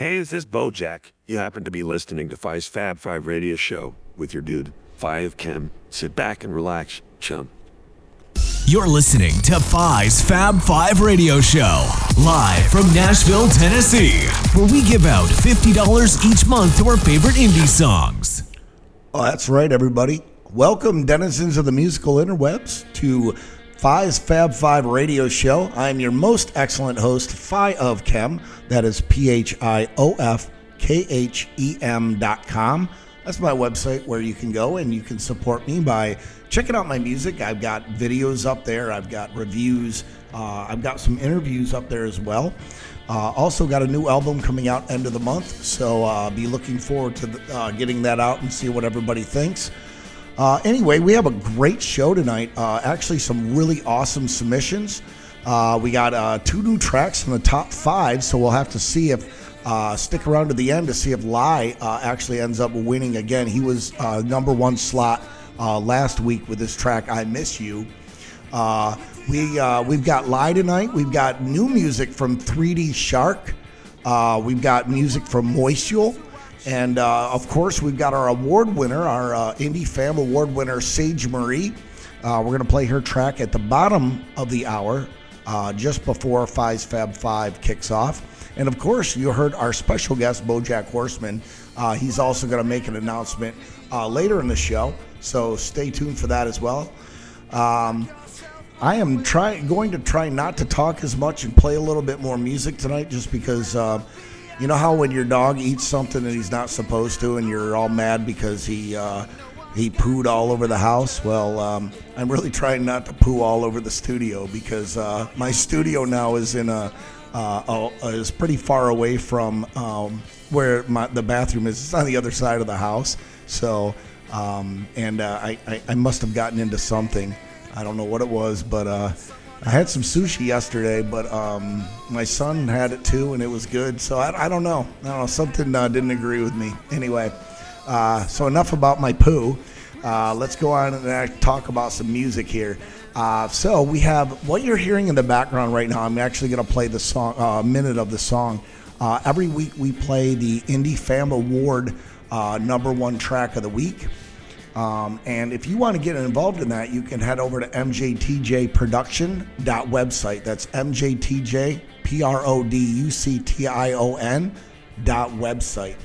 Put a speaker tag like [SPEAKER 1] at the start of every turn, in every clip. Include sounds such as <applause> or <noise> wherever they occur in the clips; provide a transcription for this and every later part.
[SPEAKER 1] Hey, is this is Bojack. You happen to be listening to Five's Fab Five radio show with your dude, Five Chem. Sit back and relax, chum.
[SPEAKER 2] You're listening to Five's Fab Five Radio Show, live from Nashville, Tennessee, where we give out $50 each month to our favorite indie songs.
[SPEAKER 3] Oh, that's right, everybody. Welcome, denizens of the musical interwebs, to Five's Fab Five Radio Show. I am your most excellent host, Phi of Khem. That is P H I O F K H E M dot com. That's my website where you can go and you can support me by checking out my music. I've got videos up there, I've got reviews, uh, I've got some interviews up there as well. Uh, also, got a new album coming out end of the month, so uh, be looking forward to the, uh, getting that out and see what everybody thinks. Uh, anyway, we have a great show tonight. Uh, actually, some really awesome submissions. Uh, we got uh, two new tracks in the top five, so we'll have to see if uh, stick around to the end to see if LYHE uh, actually ends up winning again. He was number one slot last week with his track "I Miss You." We we've got LYHE tonight. We've got new music from 3D Shark. We've got music from Moisture. And uh, of course, we've got our award winner, our uh, Indie Fam Award winner, Sage Marie. Uh, we're going to play her track at the bottom of the hour, uh, just before Five's Fab Five kicks off. And of course, you heard our special guest, Bojack Horseman. Uh, he's also going to make an announcement uh, later in the show, so stay tuned for that as well. Um, I am trying going to try not to talk as much and play a little bit more music tonight, just because you know how when your dog eats something that he's not supposed to, and you're all mad because he uh, he pooed all over the house. Well, um, I'm really trying not to poo all over the studio because uh, my studio now is in a uh, uh, is pretty far away from um, where my, the bathroom is. It's on the other side of the house. So, um, and uh, I, I, I must have gotten into something. I don't know what it was, but uh, I had some sushi yesterday, but um, my son had it too, and it was good. So I, I don't know. I don't know. Something uh, didn't agree with me. Anyway, uh, so enough about my poo. Uh, let's go on and uh, talk about some music here. Uh, so we have what you're hearing in the background right now. I'm actually going to play the song, a minute of the song. Uh, every week we play the Indie Fam Award uh, number one track of the week. Um, and if you want to get involved in that, you can head over to mjtjproduction.website. That's mjtj, dot website.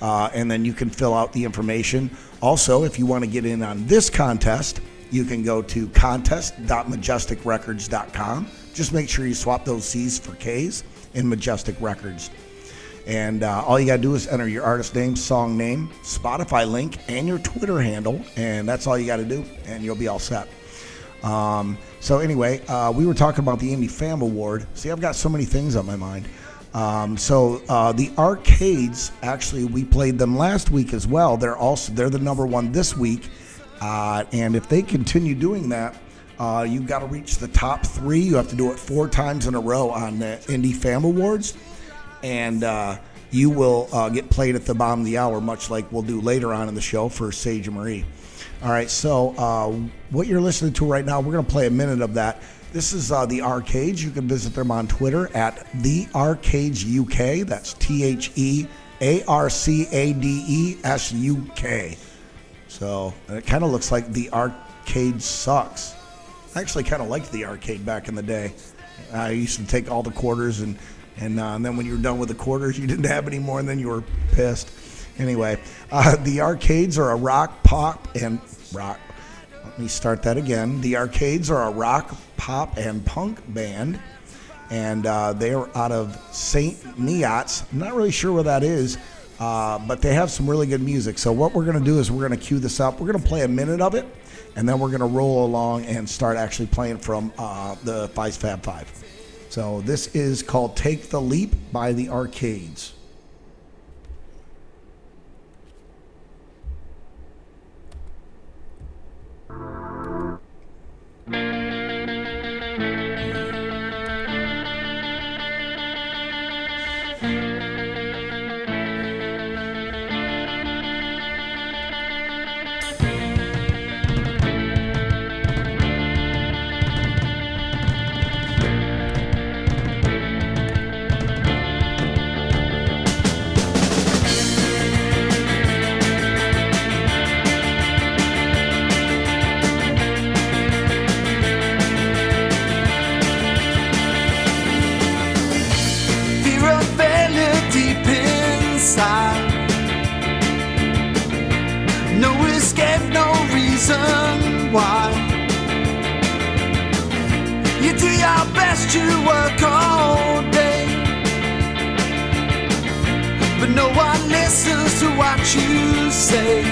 [SPEAKER 3] Uh, and then you can fill out the information. Also, if you want to get in on this contest, you can go to contest.majestikrekords.com. Just make sure you swap those C's for K's in Majestic Records. And uh, all you got to do is enter your artist name, song name, Spotify link, and your Twitter handle. And that's all you got to do, and you'll be all set. Um, so, anyway, uh, we were talking about the Indie Fam Award. See, I've got so many things on my mind. Um, so uh, the arcades, actually, we played them last week as well. They're also they're the number one this week, uh, and if they continue doing that, uh, you've got to reach the top three. You have to do it four times in a row on the Indie Fam Awards, and uh, you will uh, get played at the bottom of the hour, much like we'll do later on in the show for Sage Marie. All right, so uh, what you're listening to right now, we're going to play a minute of that. This is uh, the Arcades. You can visit them on Twitter at the Arcades UK. That's T H E A R C A D E S U K. So it kind of looks like the arcade sucks. I actually kind of liked the arcade back in the day. I used to take all the quarters and and, uh, and then when you were done with the quarters, you didn't have any more, and then you were pissed. Anyway, uh, the arcades are a rock, pop, and rock. Let me start that again. The Arcades are a rock, pop, and punk band, and uh, they are out of St. Neots. I'm not really sure where that is, uh, but they have some really good music. So what we're going to do is we're going to cue this up. We're going to play a minute of it, and then we're going to roll along and start actually playing from uh, the Five Fab Five. So this is called "Take the Leap" by the Arcades.
[SPEAKER 4] why. You do your best, work all day. But no one listens to what you say.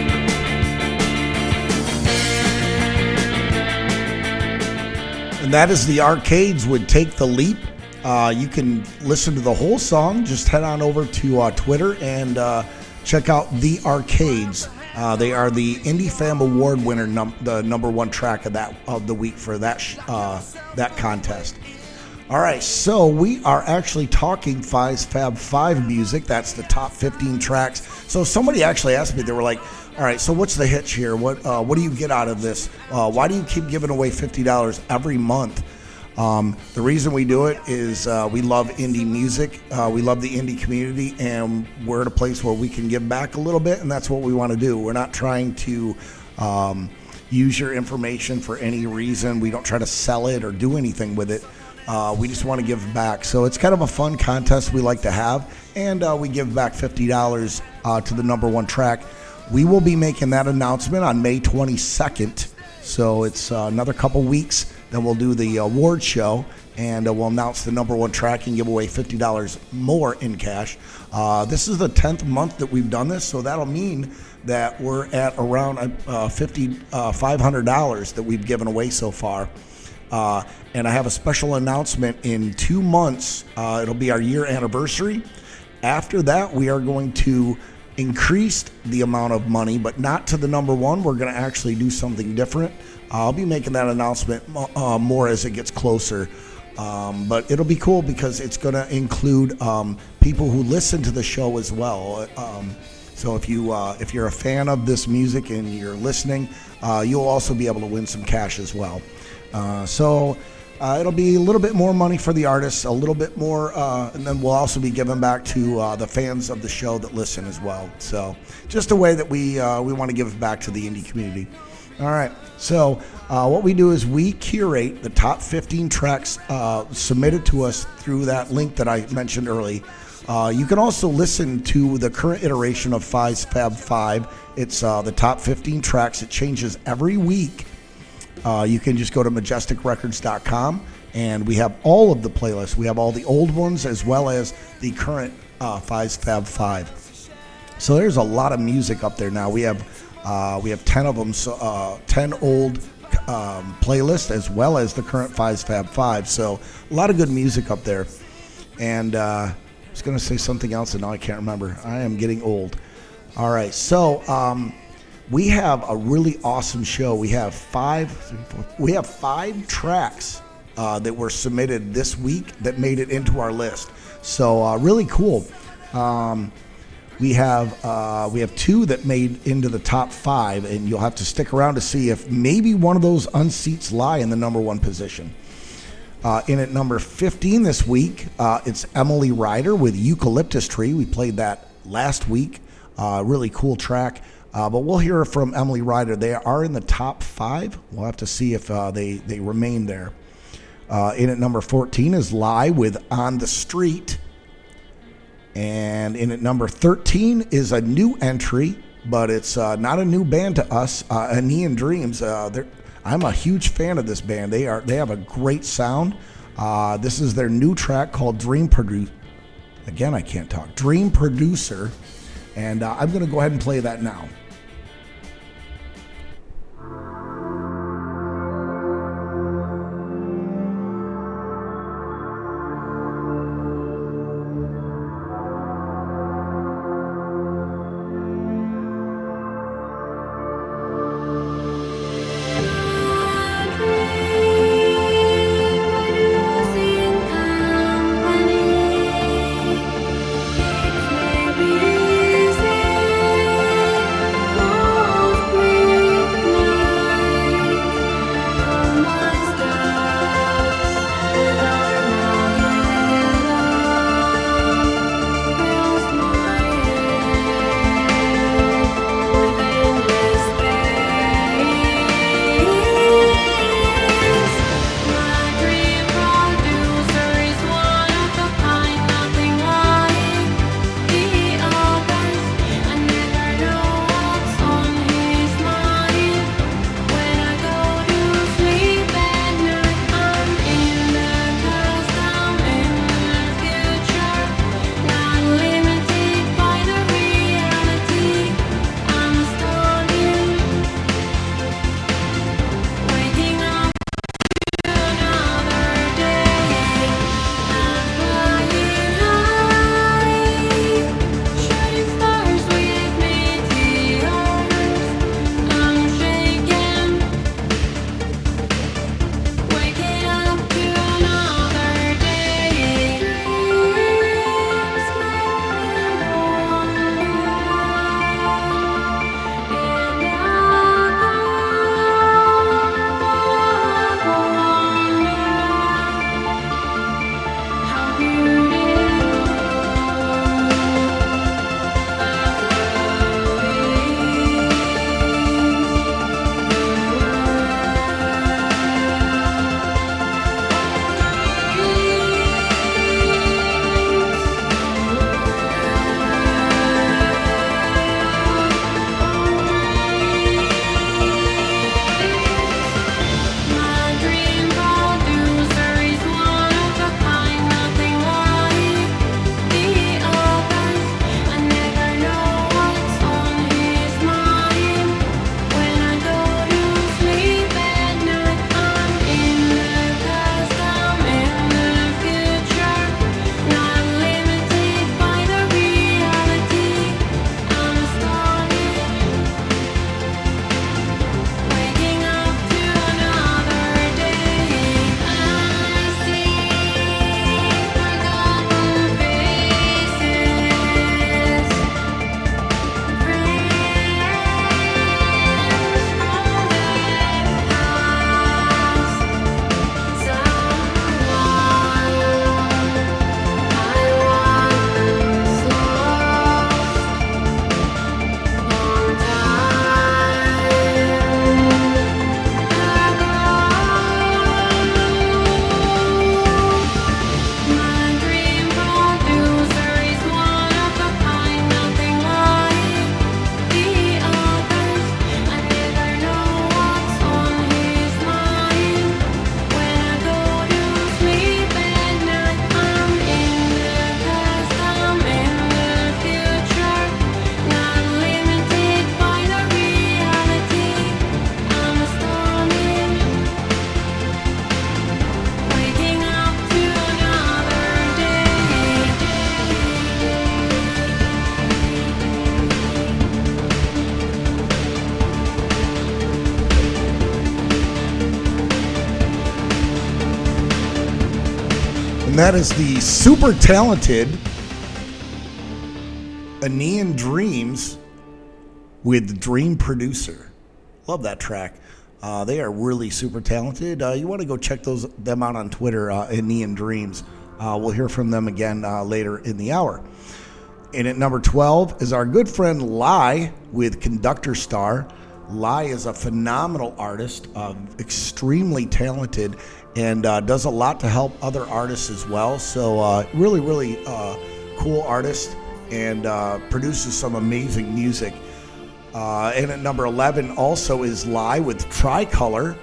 [SPEAKER 3] And that is the arcades would take the leap. Uh, you can listen to the whole song. Just head on over to uh, Twitter and uh, check out the arcades. Uh, they are the Indie Fam Award winner, num- the number one track of that of the week for that sh- uh, that contest. All right, so we are actually talking Five's Fab Five music. That's the top 15 tracks. So somebody actually asked me, they were like, "All right, so what's the hitch here? What uh, what do you get out of this? Uh, why do you keep giving away fifty dollars every month?" Um, the reason we do it is uh, we love indie music, uh, we love the indie community, and we're at a place where we can give back a little bit, and that's what we want to do. We're not trying to um, use your information for any reason. We don't try to sell it or do anything with it. Uh, we just want to give back. So it's kind of a fun contest we like to have, and uh, we give back $50 uh, to the number one track. We will be making that announcement on May 22nd. So it's uh, another couple weeks. Then we'll do the award show, and uh, we'll announce the number one track and give away $50 more in cash. Uh, this is the 10th month that we've done this, so that'll mean that we're at around uh, 50 uh, $500 that we've given away so far. Uh, and I have a special announcement in two months. Uh, it'll be our year anniversary. After that, we are going to increase the amount of money, but not to the number one. We're going to actually do something different. I'll be making that announcement uh, more as it gets closer. Um, but it'll be cool because it's going to include um, people who listen to the show as well. Um, so if you uh, if you're a fan of this music and you're listening, uh, you'll also be able to win some cash as well. Uh, so uh, it'll be a little bit more money for the artists, a little bit more, uh, and then we'll also be giving back to the fans of the show that listen as well. So just a way that we we want to give back to the indie community. All right. So uh, what we do is we curate the top 15 tracks uh, submitted to us through that link that I mentioned early. you can also listen to the current iteration of Five's Fab Five. It's the top 15 tracks. It changes every week. Uh, you can just go to majestikrekords.com and we have all of the playlists. We have all the old ones as well as the current uh, Five's Fab Five. So there's a lot of music up there now. We have uh, we have ten of them, so, uh, ten old um, playlists as well as the current Five's Fab Five. So a lot of good music up there. And uh, I was going to say something else, and now I can't remember. I am getting old. All right, so. Um, we have a really awesome show. We have five, three, four, we have five tracks uh, that were submitted this week that made it into our list. So uh, really cool. Um, we have uh, we have two that made into the top five, and you'll have to stick around to see if maybe one of those unseats LYHE in the number one position. Uh, in at number 15 this week, uh, it's Emily Ryder with Eucalyptus Tree. We played that last week. Uh, really cool track. Uh, but we'll hear from Emily Ryder. They are in the top five. We'll have to see if uh, they, they remain there. Uh, in at number 14 is LYHE with On the Street. And in at number 13 is a new entry, but it's uh, not a new band to us. Uh, Eenian Dreams. Uh, I'm a huge fan of this band. They are they have a great sound. Uh, this is their new track called Dream Producer. Again, I can't talk. Dream Producer. And I'm going to go ahead and play that now. That is the super talented Eenian Dreams with Dream Producer. Love that track. Uh, they are really super talented. Uh, you want to go check those them out on Twitter, uh, Eenian Dreams. Uh, we'll hear from them again uh, later in the hour. And at number 12 is our good friend LYHE with Conductor Star. LYHE is a phenomenal artist, uh, extremely talented, and uh, does a lot to help other artists as well. So, uh, really, really uh, cool artist and uh, produces some amazing music. Uh, and at number 11 also is LYHE with Tricolor.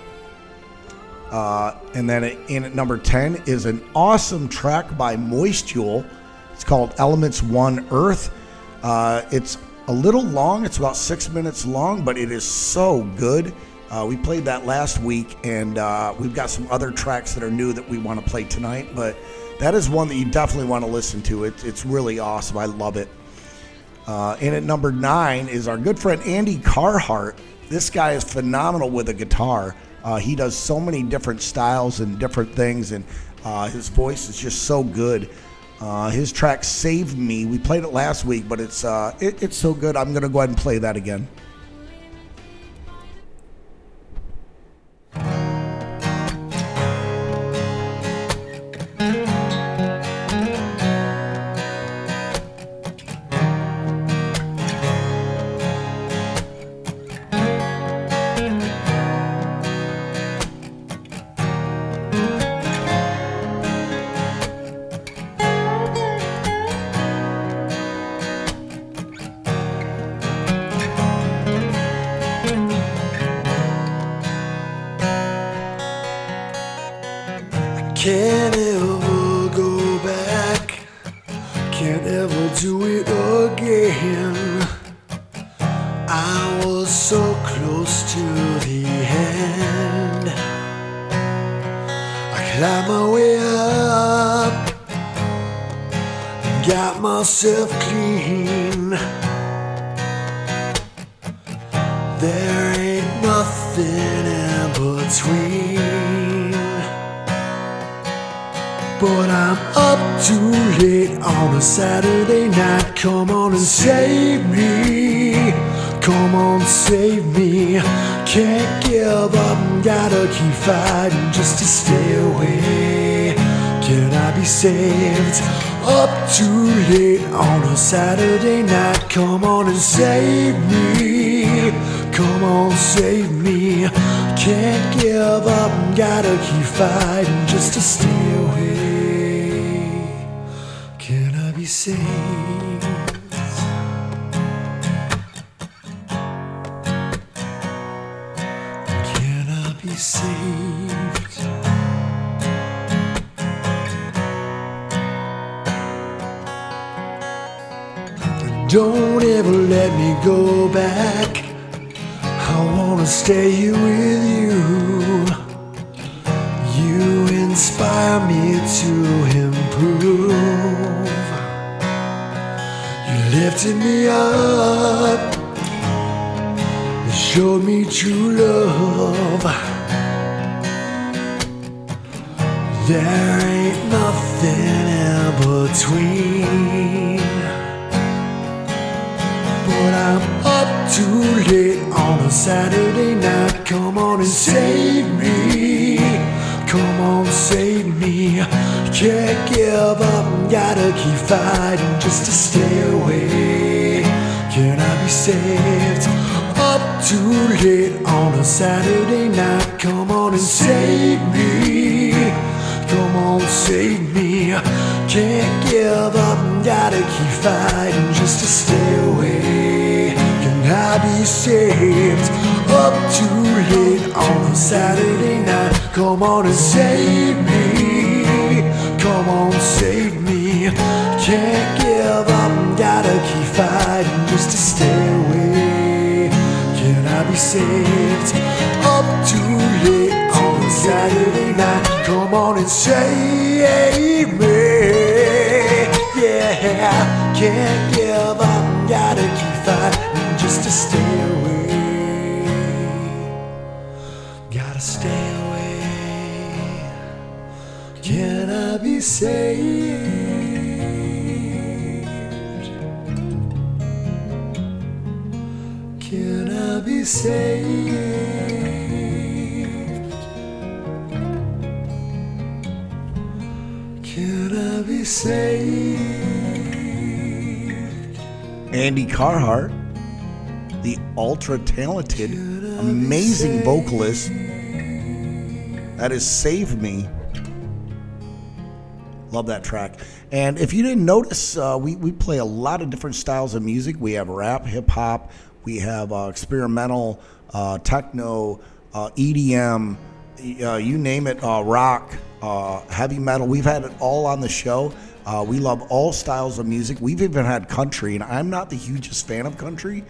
[SPEAKER 3] And then in at number 10 is an awesome track by Moistule. It's called Elements One Earth. It's a little long, it's about six minutes long, but it is so good. Uh, we played that last week, and uh, we've got some other tracks that are new that we want to play tonight. But that is one that you definitely want to listen to. It, it's really awesome. I love it. Uh, and at number nine is our good friend Andy Carhart. This guy is phenomenal with a guitar. Uh, he does so many different styles and different things, and uh, his voice is just so good. Uh, his track "Save Me," we played it last week, but it's it, it's so good. I'm gonna go ahead and play that again.
[SPEAKER 4] Saturday night. Come on and save me. Come on, save me. Can't give up, gotta keep fighting go back. I wanna stay here with you. You inspire me to improve. You lifted me up. You showed me true love. There ain't nothing in between. But I'm up too late on a Saturday night. Come on and save me. Come on, save me. Can't give up, gotta keep fighting just to stay away. Can I be saved? Up too late on a Saturday night. Come on and save me. Come on, save me. Can't give up, gotta keep fighting just to stay away. I be saved? Up too late on a Saturday night. Come on and save me. Come on, save me. Can't give up, gotta keep fighting just to stay away. Can I be saved? Up too late on a Saturday night. Come on and save me. Yeah, can't give up, gotta keep fighting to stay away. Gotta stay away. Can I be saved? Can I be saved? Can I be saved?
[SPEAKER 3] Andy Carhart, the ultra talented, amazing vocalist that has saved me. Love that track. And if you didn't notice, uh, we, we play a lot of different styles of music. We have rap, hip hop, we have uh, experimental, uh, techno, uh, EDM, uh, you name it, uh, rock, heavy metal. We've had it all on the show. We love all styles of music. We've even had country, and I'm not the hugest fan of country,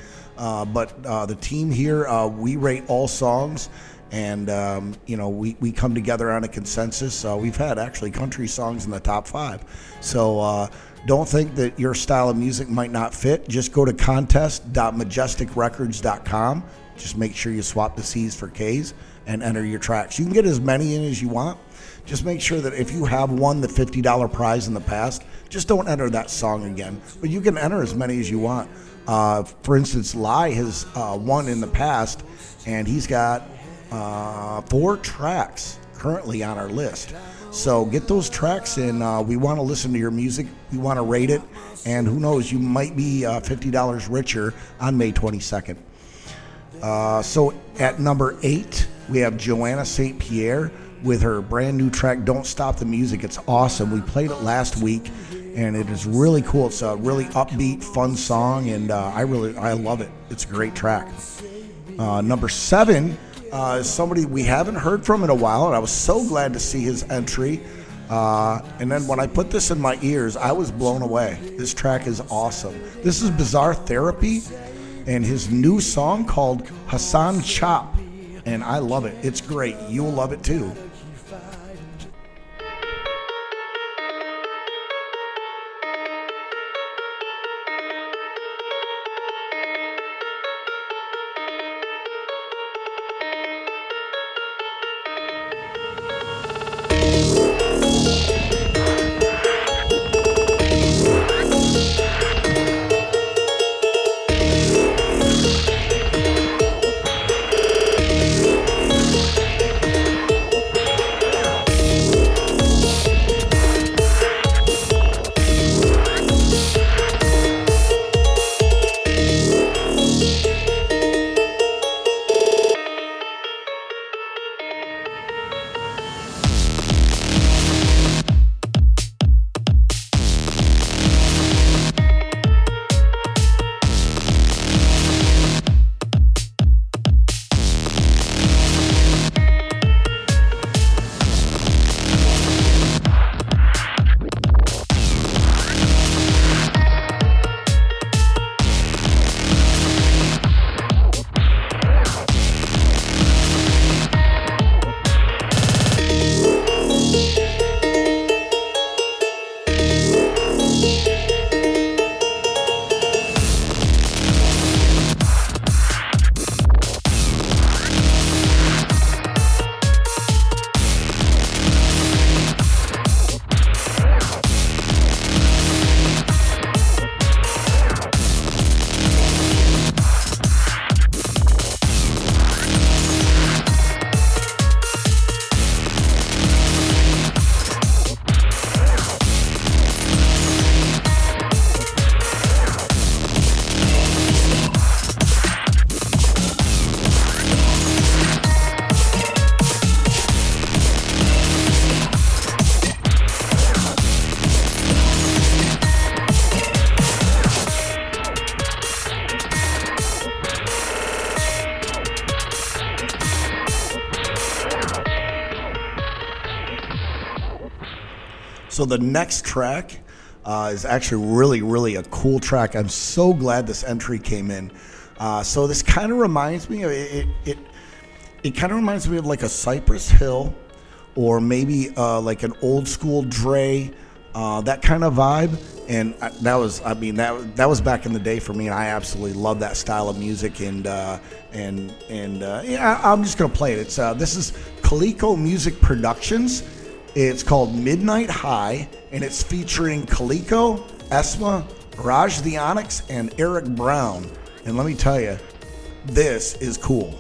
[SPEAKER 3] but uh, the team here, uh, we rate all songs, and um, you know we, we come together on a consensus. Uh, we've had actually country songs in the top five, so uh, don't think that your style of music might not fit. Just go to contest.majestikrekords.com. Just make sure you swap the C's for K's and enter your tracks. You can get as many in as you want. Just make sure that if you have won the $50 prize in the past, just don't enter that song again. But you can enter as many as you want. Uh, for instance, LYHE has uh, won in the past, and he's got uh, four tracks currently on our list. So get those tracks in. Uh, we want to listen to your music. We want to rate it. And who knows, you might be uh, $50 richer on May 22nd. Uh, so at number eight, we have Joanna St. Pierre with her brand new track, Don't Stop the Music. It's awesome. We played it last week and it is really cool. It's a really upbeat, fun song, and uh, I really I love it. It's a great track. Uh, number seven uh, is somebody we haven't heard from in a while, and I was so glad to see his entry. Uh, and then when I put this in my ears, I was blown away. This track is awesome. This is Bizarre Therapy and his new song called Hassan Chop. And I love it. It's great. You'll love it too. So the next track uh, is actually really, really a cool track. I'm so glad this entry came in. Uh, so this kind of reminds me of it. It, it, it kind of reminds me of like a Cypress Hill, or maybe uh, like an old school Dre, uh, that kind of vibe. And I, that was, I mean, that that was back in the day for me, and I absolutely love that style of music. And uh, and and uh, yeah, I- I'm just gonna play it. It's this is Coleco Music Productions It's called Midnight High, and it's featuring Kaliko, Esma, Raj the Onyx, and Eric Brown. And let me tell you, this is cool.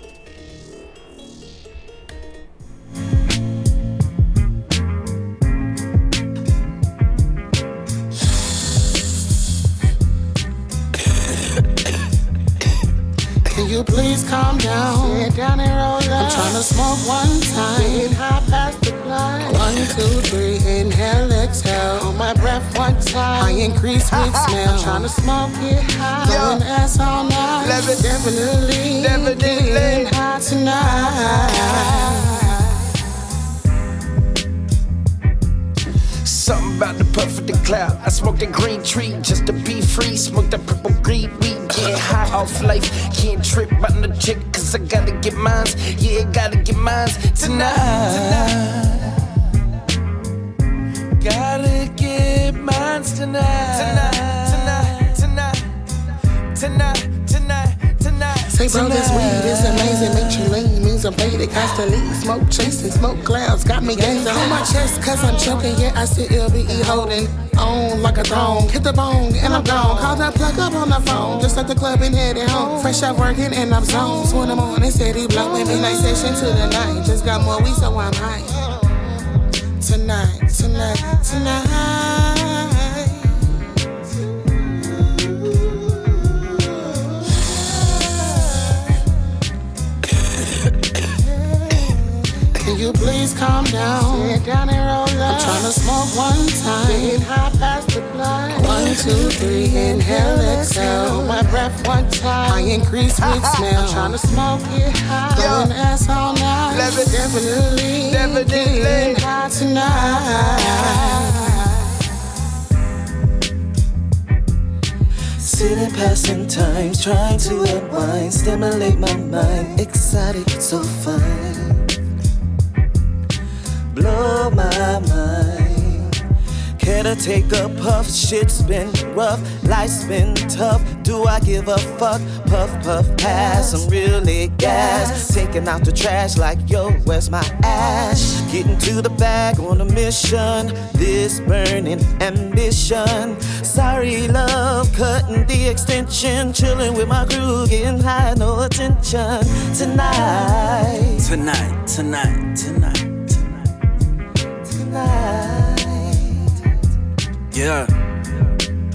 [SPEAKER 5] You please calm down? Sit down and roll up. I'm trying to smoke one time. Get high past the blind. One, two, three, inhale, exhale. On my breath one time. I increase <laughs> with smell. I'm trying to smoke it high. Going ass all night. Definitely, definitely getting high tonight.
[SPEAKER 6] Something about the puff of the cloud. I smoked that green tree just to be free. Smoke that purple green weed. Get high off life. Can't trip about no chick, cause I gotta get mines. Yeah, gotta get mines tonight. Gotta get mines tonight. Tonight, tonight, tonight, tonight, tonight,
[SPEAKER 5] Say, bro, this weed is amazing. Make you lean, means I'm faded constantly. Smoke chasing, smoke clouds, got me gazing on my chest, cause I'm choking. Yeah, I still LBE holding on like a throne. Hit the bone, and I'm gone. Call that plug up on the phone. Just at the club and headed home. Fresh out working, and I'm zoned. In the morning, said he blow me. Midnight session to the night. Just got more weed, so I'm high. Tonight, tonight, tonight. You please calm down? Sit down and roll up. I'm trying to smoke one time. Get high past the blind. One, two, three, inhale, exhale. My breath one time. I increase with smell. I'm trying to smoke it high. Going ass all night. Definitely,
[SPEAKER 6] Definitely.
[SPEAKER 5] getting high tonight.
[SPEAKER 7] Sitting passing times, trying to unwind, stimulate my mind, excited, so fine. Blow my mind. Care to take a puff? Shit's been rough, life's been tough. Do I give a fuck? Puff, puff, pass. I'm really gas. Taking out the trash like, yo, where's my ash? Getting to the bag on a mission. This burning ambition. Sorry, love, cutting the extension. Chilling with my crew, getting high, no attention.
[SPEAKER 6] Tonight, Tonight, tonight,
[SPEAKER 7] tonight.
[SPEAKER 6] Yeah.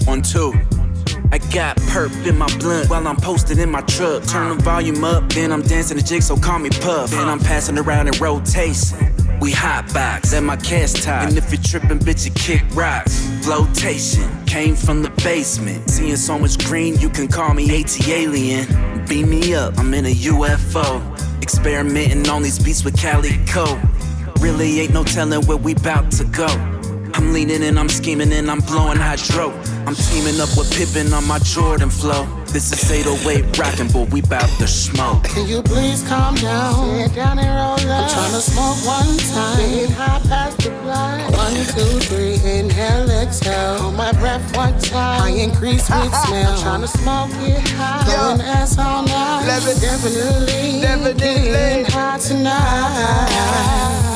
[SPEAKER 6] One, two. I got perp in my blunt while I'm posted in my truck. Turn the volume up, then I'm dancing the jig, so call me Puff. Then I'm passing around in rotation. We hot box at my cast top. And if you're tripping, bitch, you kick rocks. Flotation came from the basement. Seeing so much green, you can call me AT Alien. Beam me up, I'm in a UFO. Experimenting on these beats with Calico. Really ain't no telling where we bout to go. I'm leaning and I'm scheming and I'm blowing hydro. I'm teaming up with Pippin on my Jordan flow. This is 808 rockin', but we bout to smoke.
[SPEAKER 5] Can you please calm down? Sit down and roll up. I'm trying to smoke one time. Get high past the blind. One, two, three, inhale, exhale. On my breath one time. I increase with <laughs> smell. I'm trying to smoke it high. Going ass all night. Definitely,
[SPEAKER 6] Definitely.
[SPEAKER 5] getting high tonight.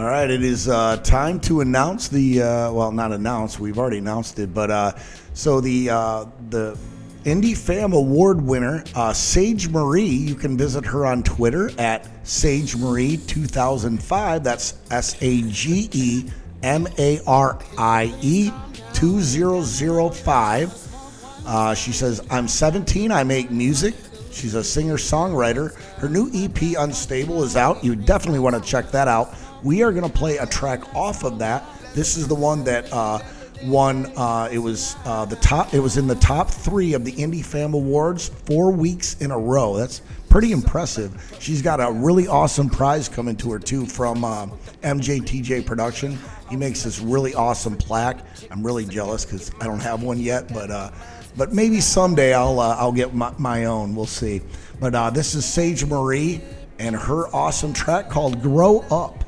[SPEAKER 3] All right, it is uh, time to announce the uh, well, not announce. We've already announced it, but uh, so the uh, the Indie Fam Award winner uh, Sage Marie. You can visit her on Twitter at Sage Marie 2005. That's S A G E M A R I E 2005. Uh, she says, I'm 17, I make music. She's a singer songwriter. Her new EP, Unstable, is out. You definitely want to check that out. We are going to play a track off of that. This is the one that uh, won. Uh, it was uh, the top. It was in the top three of the Indie Fam Awards four weeks in a row. That's pretty impressive. She's got a really awesome prize coming to her too from uh, MJTJ Production. He makes this really awesome plaque. I'm really jealous because I don't have one yet, but uh, but maybe someday I'll uh, I'll get my, my own. We'll see. But uh, this is Sage Marie and her awesome track called "Grow Up."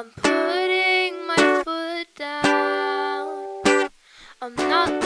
[SPEAKER 8] I'm putting my foot down. I'm not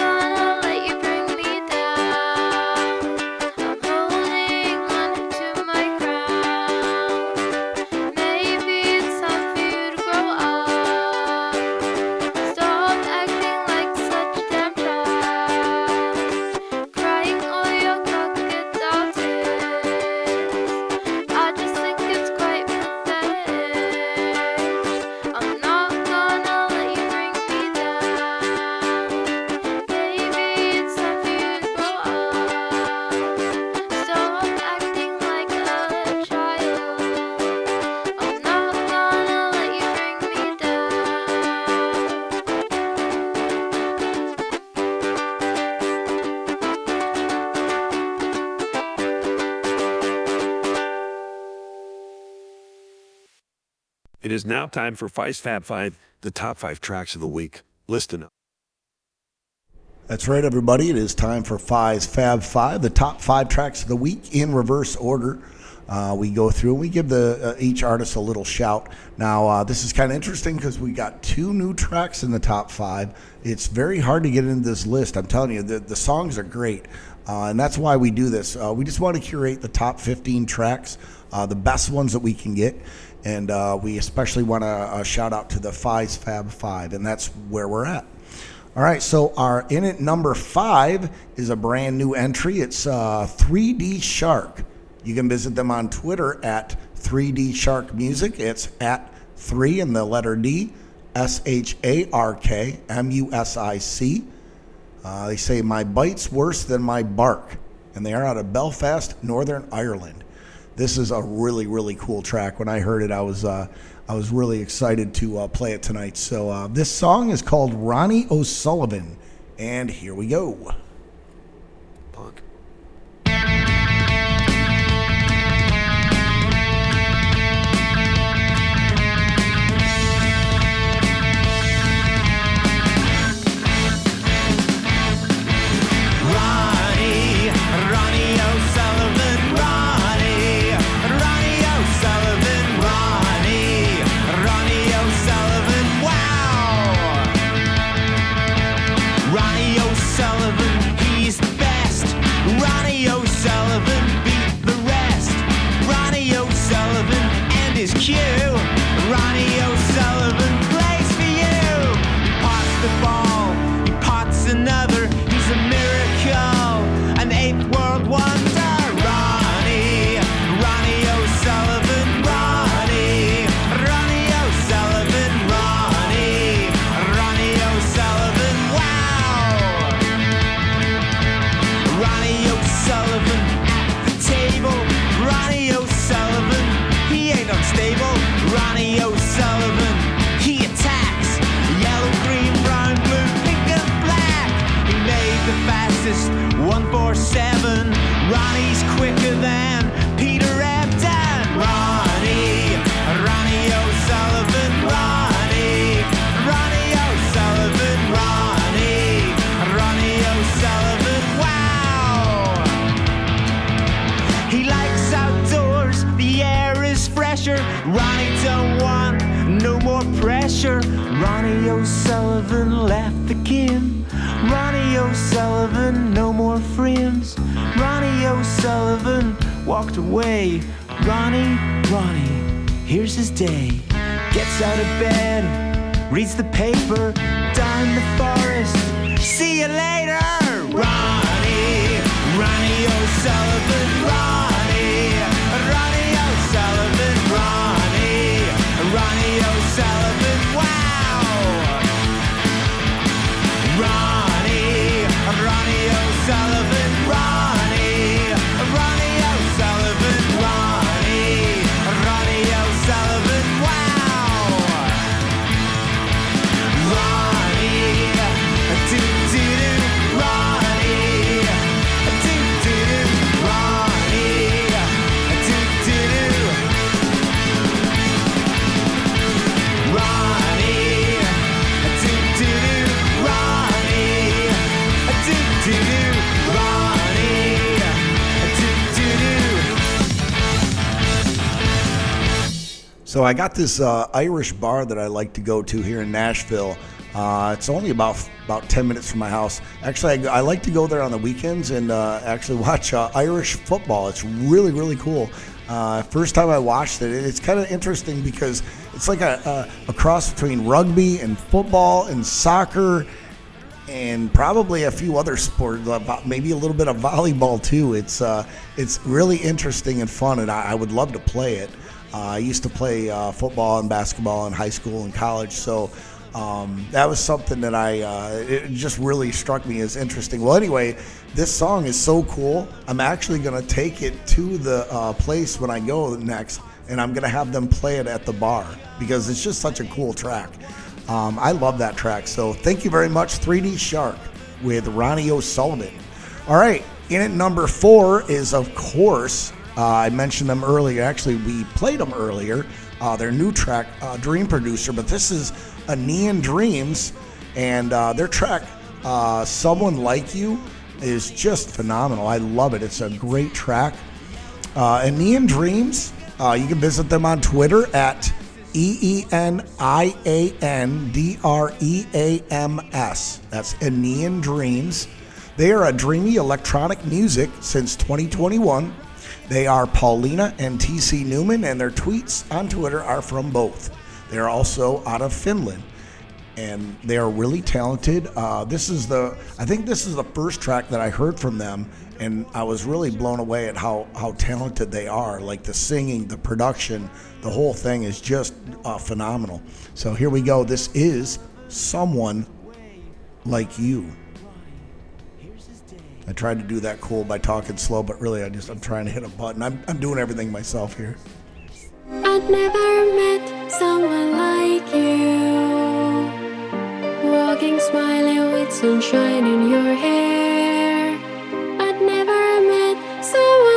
[SPEAKER 1] now time for Phi's Phab Phive, the top five tracks of the week. Listen up.
[SPEAKER 3] That's right, everybody. It is time for Phi's Phab Phive, the top five tracks of the week in reverse order. Uh, we go through and we give the uh, each artist a little shout. Now, uh, this is kind of interesting because we got two new tracks in the top five. It's very hard to get into this list. I'm telling you, the, the songs are great, uh, and that's why we do this. Uh, we just want to curate the top 15 tracks, uh, the best ones that we can get, and uh, we especially want to uh, shout out to the Phi's Phab Phive, and that's where we're at. All right, so our in it number five is a brand new entry. It's uh, 3D Shark. You can visit them on Twitter at 3D Shark Music. It's at three and the letter D, S H A R K M U S I C. Uh, they say my bite's worse than my bark, and they are out of Belfast, Northern Ireland. This is a really really cool track. When I heard it, I was uh, I was really excited to uh, play it tonight. So uh, this song is called Ronnie O'Sullivan, and here we go.
[SPEAKER 1] Punk.
[SPEAKER 9] Ronnie don't want no more pressure. Ronnie O'Sullivan left the kin. Ronnie O'Sullivan, no more friends. Ronnie O'Sullivan walked away. Ronnie, Ronnie, here's his day. Gets out of bed, reads the paper, down the forest. See you later, Ronnie, Ronnie O'Sullivan, Ronnie.
[SPEAKER 3] So I got this uh, Irish bar that I like to go to here in Nashville. Uh, it's only about about ten minutes from my house. Actually, I, I like to go there on the weekends and uh, actually <laughs> watch uh, Irish football. It's really really cool. Uh, first time I watched it, it's kind of interesting because it's like a, a, a cross between rugby and football and soccer and probably a few other sports, uh, maybe a little bit of volleyball too. It's uh, it's really interesting and fun, and I, I would love to play it. I used to play uh, football and basketball in high school and college, so um, that was something that I uh, it just really struck me as interesting. Well, anyway, this song is so cool. I'm actually gonna take it to the uh, place when I go next, and I'm gonna have them play it at the bar because it's just such a cool track. Um, I love that track. So thank you very much, 3D Shark with Ronnie O'Sullivan. All right, in at number four is, of course, I mentioned them earlier. Actually, we played them earlier. Uh, their new track, uh, Dream Producer, but this is Eenian Dreams, and uh, their track, uh, Someone Like You, is just phenomenal. I love it. It's a great track. Uh, and Eenian Dreams, uh, you can visit them on Twitter at E E N I A N D R E A M S. That's Eenian Dreams. They are a dreamy electronic music since 2021. They are Paulina and TC Newman, and their tweets on Twitter are from both. They are also out of Finland, and they are really talented. Uh, this is the, I think this is the first track that I heard from them, and I was really blown away at how how talented they are. Like the singing, the production, the whole thing is just uh, phenomenal. So here we go. This is someone like you. I tried to do that cool by talking slow, but really I just I'm trying to hit a button. I'm I'm doing everything myself here.
[SPEAKER 10] I'd never met someone like you. Walking, smiling with sunshine in your hair. I'd never met someone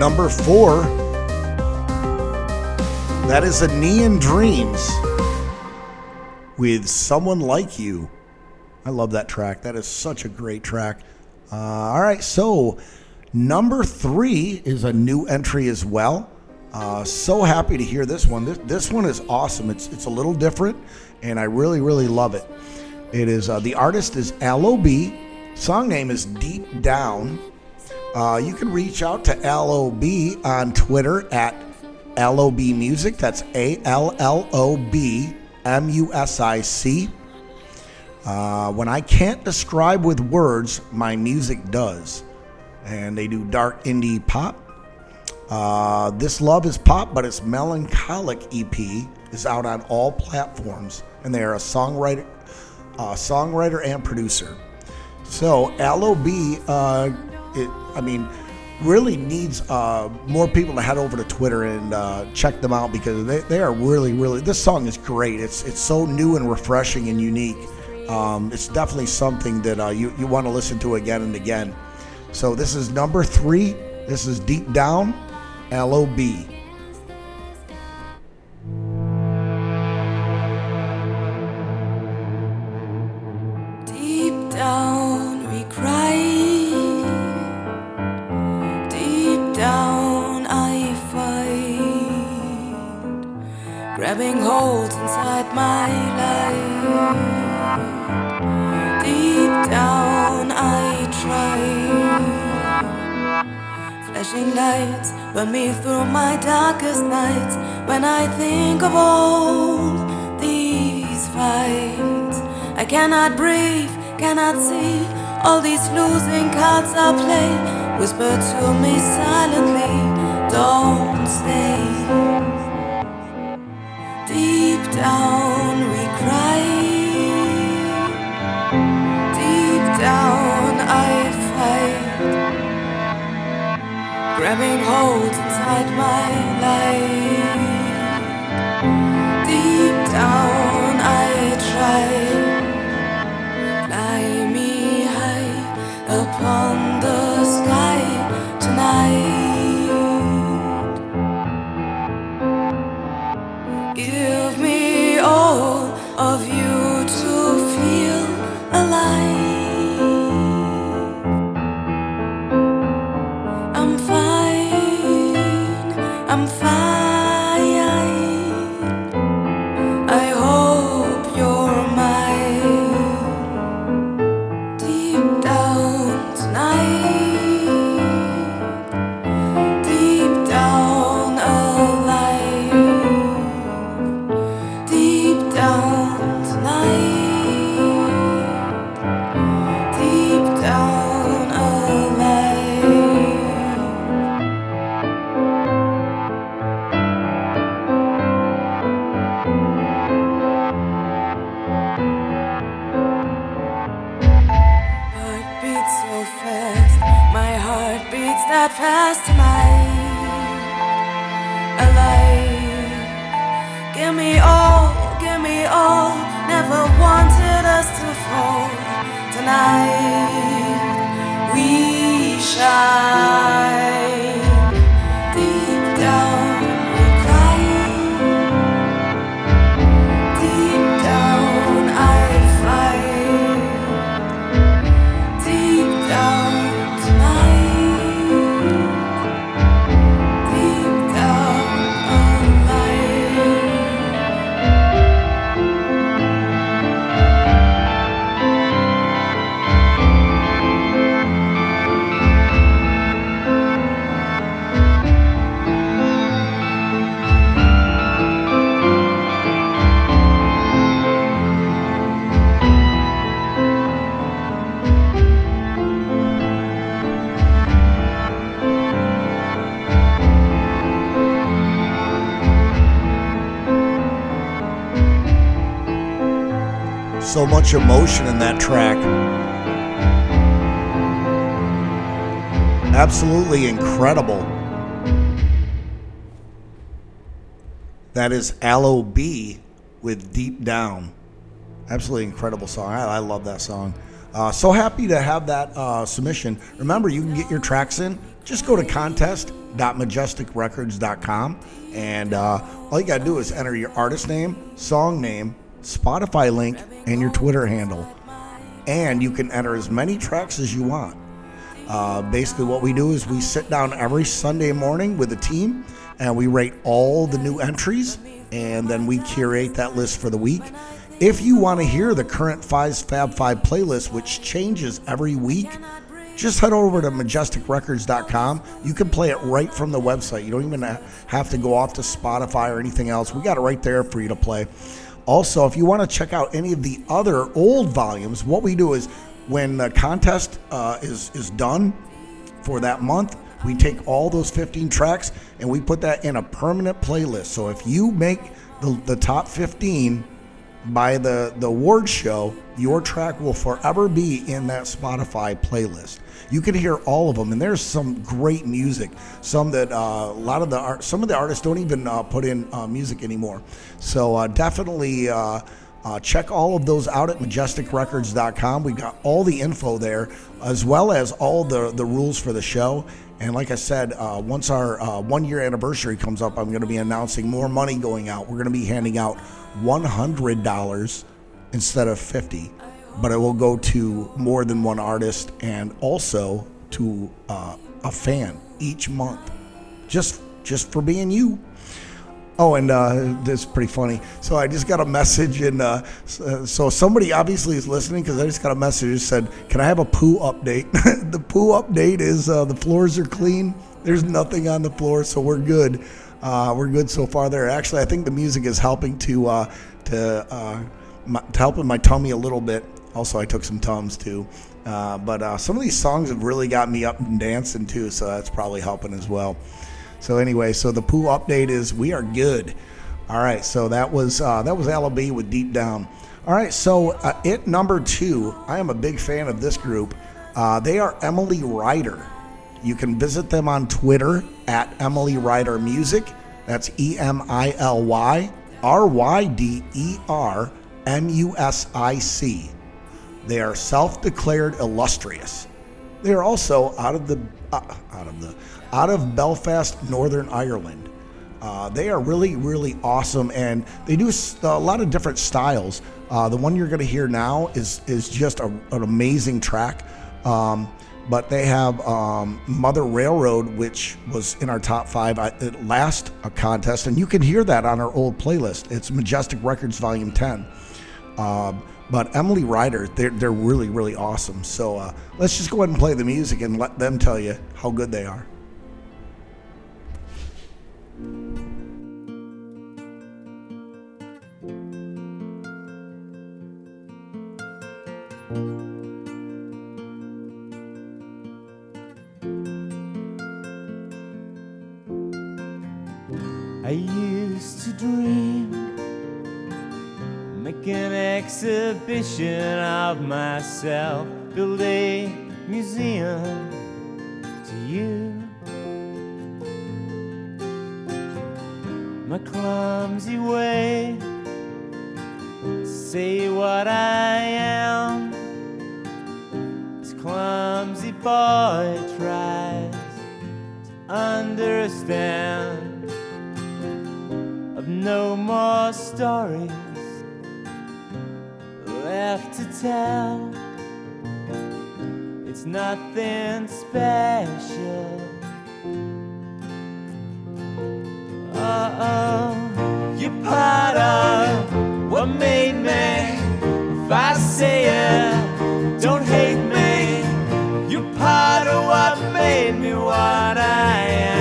[SPEAKER 3] Number four, that is a Neon Dreams with Someone Like You. I love that track. That is such a great track. Uh, all right, so number three is a new entry as well. Uh, so happy to hear this one. This, this one is awesome. It's it's a little different, and I really really love it. It is uh, the artist is Allo.B. Song name is Deep Down. Uh, you can reach out to Allo.B on Twitter at Allo.B Music. That's A L L O B M U S I C. Uh, when I can't describe with words, my music does. And they do dark indie pop. Uh, this Love is Pop, but it's Melancholic EP is out on all platforms. And they are a songwriter, uh, songwriter and producer. So Allo.B, uh, it, I mean, really needs uh, more people to head over to Twitter and uh, check them out because they, they are really, really. This song is great. It's it's so new and refreshing and unique. Um, it's definitely something that uh, you you want to listen to again and again. So this is number three. This is Deep Down, Allo.B.
[SPEAKER 11] Deep down down I fight, grabbing hold inside my life. Deep down I try. Flashing lights burn me through my darkest nights when I think of all these fights. I cannot breathe, cannot see all these losing cards I play. Whisper to me silently, don't stay. Deep down we cry. Deep down I fight. Grabbing hold inside my life. Deep down I try. Fly me high upon
[SPEAKER 3] much emotion in that track. Absolutely incredible. That is Allo.B with Deep Down. Absolutely incredible song. I, I love that song. Uh, so happy to have that uh, submission. Remember, you can get your tracks in. Just go to contest.majestikrekords.com and uh, all you got to do is enter your artist name, song name, Spotify link, and your Twitter handle. And you can enter as many tracks as you want. Uh, basically, what we do is we sit down every Sunday morning with a team and we rate all the new entries and then we curate that list for the week. If you want to hear the current Phi's Phab Phive playlist, which changes every week, just head over to majestikrekords.com. You can play it right from the website. You don't even have to go off to Spotify or anything else. We got it right there for you to play. Also, if you want to check out any of the other old volumes, what we do is when the contest uh, is is done for that month, we take all those 15 tracks and we put that in a permanent playlist. So if you make the, the top 15 by the the award show, your track will forever be in that Spotify playlist. You can hear all of them, and there's some great music. Some that uh, a lot of the art, some of the artists don't even uh, put in uh, music anymore. So uh, definitely. Uh, uh, check all of those out at majestikrekords.com. We got all the info there, as well as all the, the rules for the show. And like I said, uh, once our uh, one year anniversary comes up, I'm going to be announcing more money going out. We're going to be handing out $100 instead of 50 but it will go to more than one artist and also to uh, a fan each month, just just for being you. Oh, and uh, this is pretty funny. So I just got a message, and uh, uh, so somebody obviously is listening because I just got a message that said, "Can I have a poo update?" <laughs> the poo update is uh, the floors are clean. There's nothing on the floor, so we're good. Uh, we're good so far there. Actually, I think the music is helping to uh, to, uh, my, to help with my tummy a little bit. Also, I took some tums too. Uh, but uh, some of these songs have really got me up and dancing too, so that's probably helping as well. So anyway, so the poo update is we are good. All right, so that was that was LB with Deep Down. All right, so uh, it number two. I am a big fan of this group. Uh, they are Emily Ryder. You can visit them on Twitter at Emily Ryder Music. That's E M I L Y R Y D E R M U S I C. They are self-declared illustrious. They are also out of the uh, out of the out of Belfast, Northern Ireland. Uh, they are really, really awesome, and they do a lot of different styles. Uh, the one you're going to hear now is is just a, an amazing track. Um, but they have um, Mother Railroad, which was in our top five at last a contest, and you can hear that on our old playlist. It's Majestik Rekords Volume 10. Um, but Emily Ryder, they're, they're really, really awesome. So uh, let's just go ahead and play the music and let them tell you how good they are.
[SPEAKER 9] exhibition of myself, build a museum to you. My clumsy way, say what I am. This clumsy boy tries to understand of no more stories left to tell. It's nothing special. Uh oh, you're part of what made me. If I say it, don't hate me. You're part of what made me what I am.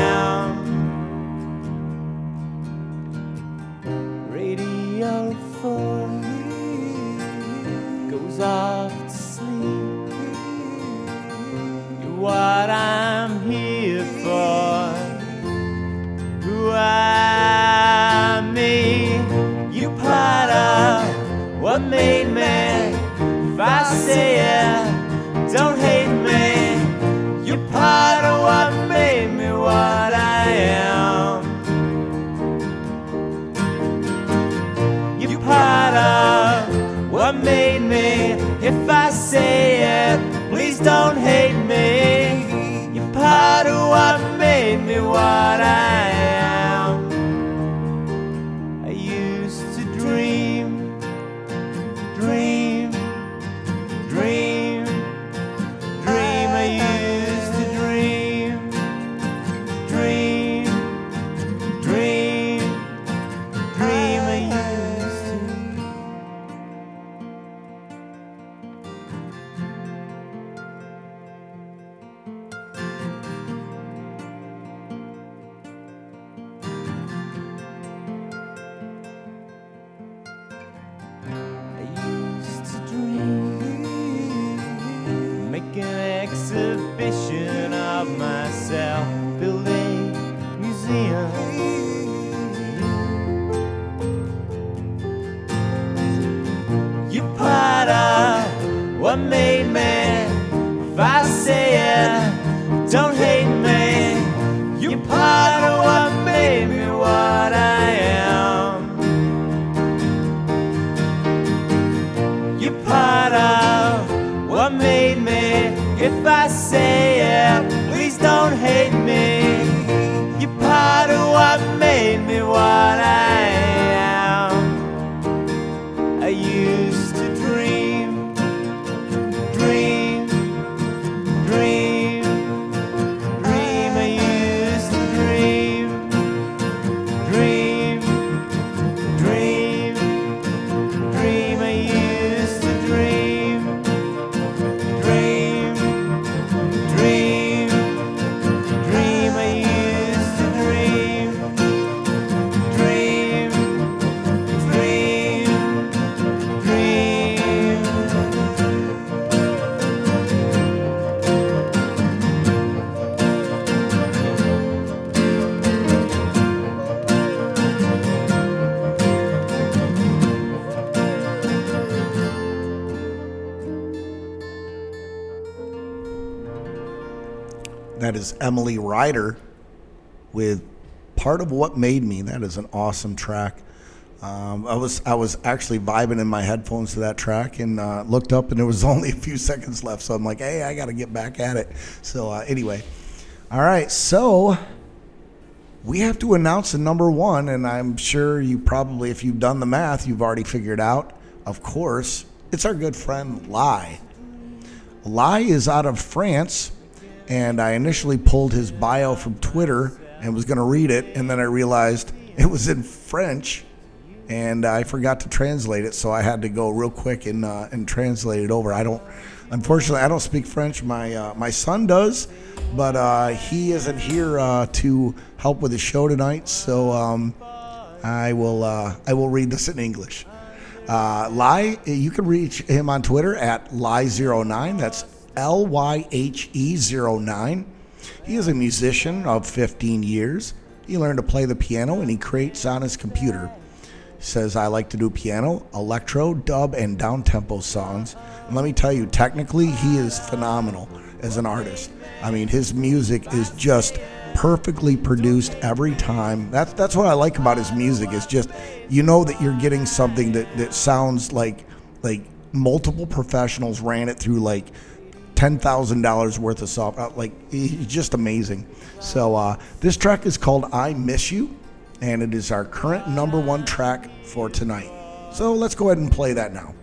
[SPEAKER 9] Made
[SPEAKER 3] Emily Ryder with part of what made me. That is an awesome track. Um, I was I was actually vibing in my headphones to that track and uh, looked up and there was <laughs> only a few seconds left. So I'm like, hey, I got to get back at it. So uh, anyway, all right. So we have to announce the number one, and I'm sure you probably, if you've done the math, you've already figured out. Of course, it's our good friend LYHE. LYHE is out of France, and I initially pulled his bio from Twitter and was going to read it, and then I realized it was in French, and I forgot to translate it, so I had to go real quick and uh, and translate it over. I don't, unfortunately, I don't speak French. My uh, my son does, but uh, he isn't here uh, to help with the show tonight, so um, I will uh, I will read this in English. Uh, LYHE, you can reach him on Twitter at LYHE09. That's L Y H E 09. He is a musician of 15 years. He learned to play the piano and he creates on his computer. He says, I like to do piano, electro, dub, and down tempo songs. And let me tell you, technically, he is phenomenal as an artist. I mean, his music is just
[SPEAKER 12] perfectly produced every time. That's that's what I like about his music. Is just you know that you're getting something that that sounds like like multiple professionals ran it through like ten thousand dollars worth of software. Like he's just amazing. So uh, this track is called "I Miss You," and it is our current number one track for tonight. So let's go ahead and play that now.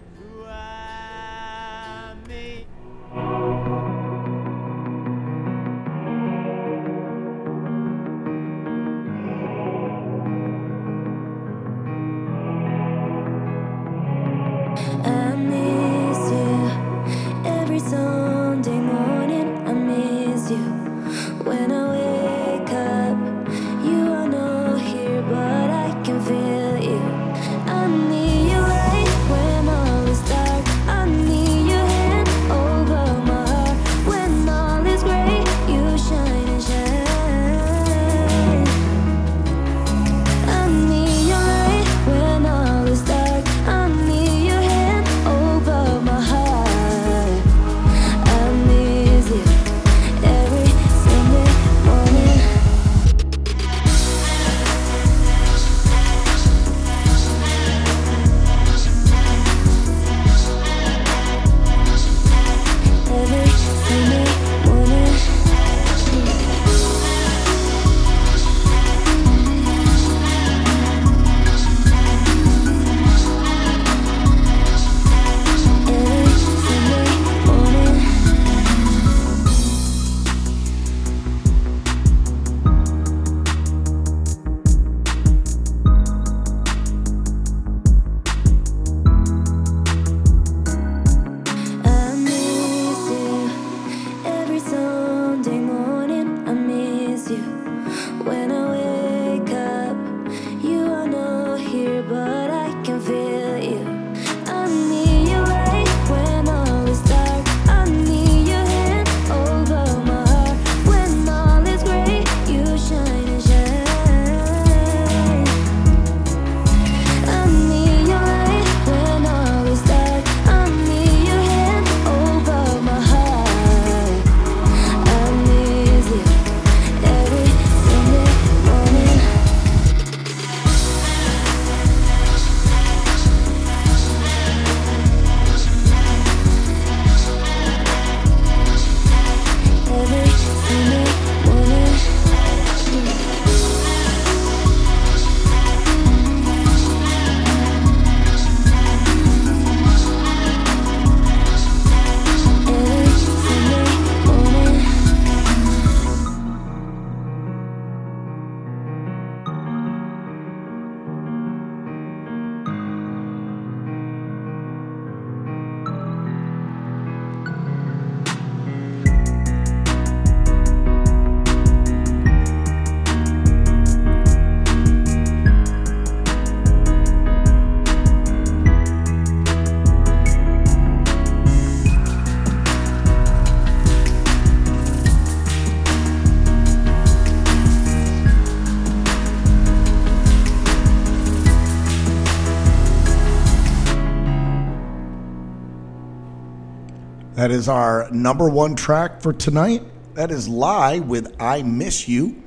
[SPEAKER 12] That is our number one track for tonight. That is LYHE with I Miss You.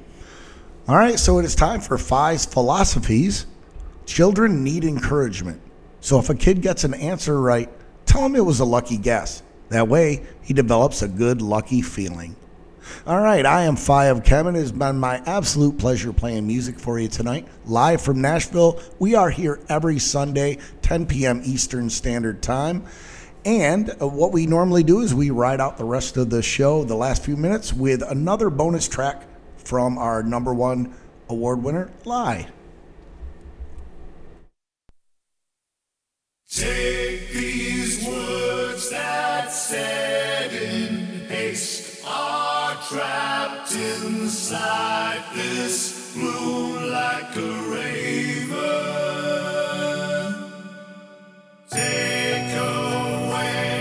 [SPEAKER 12] All right, so it is time for Phi's philosophies. Children need encouragement. So if a kid gets an answer right, tell him it was a lucky guess. That way, he develops a good, lucky feeling. All right, I am Phi of Khem. It has been my absolute pleasure playing music for you tonight, live from Nashville. We are here every Sunday, 10 p.m. Eastern Standard Time. And uh, what we normally do is we ride out the rest of the show, the last few minutes, with another bonus track from our number one award winner, LYHE.
[SPEAKER 13] Take these words that said in haste are trapped inside this bloom like a raven. Take away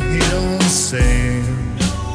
[SPEAKER 13] he don't sing.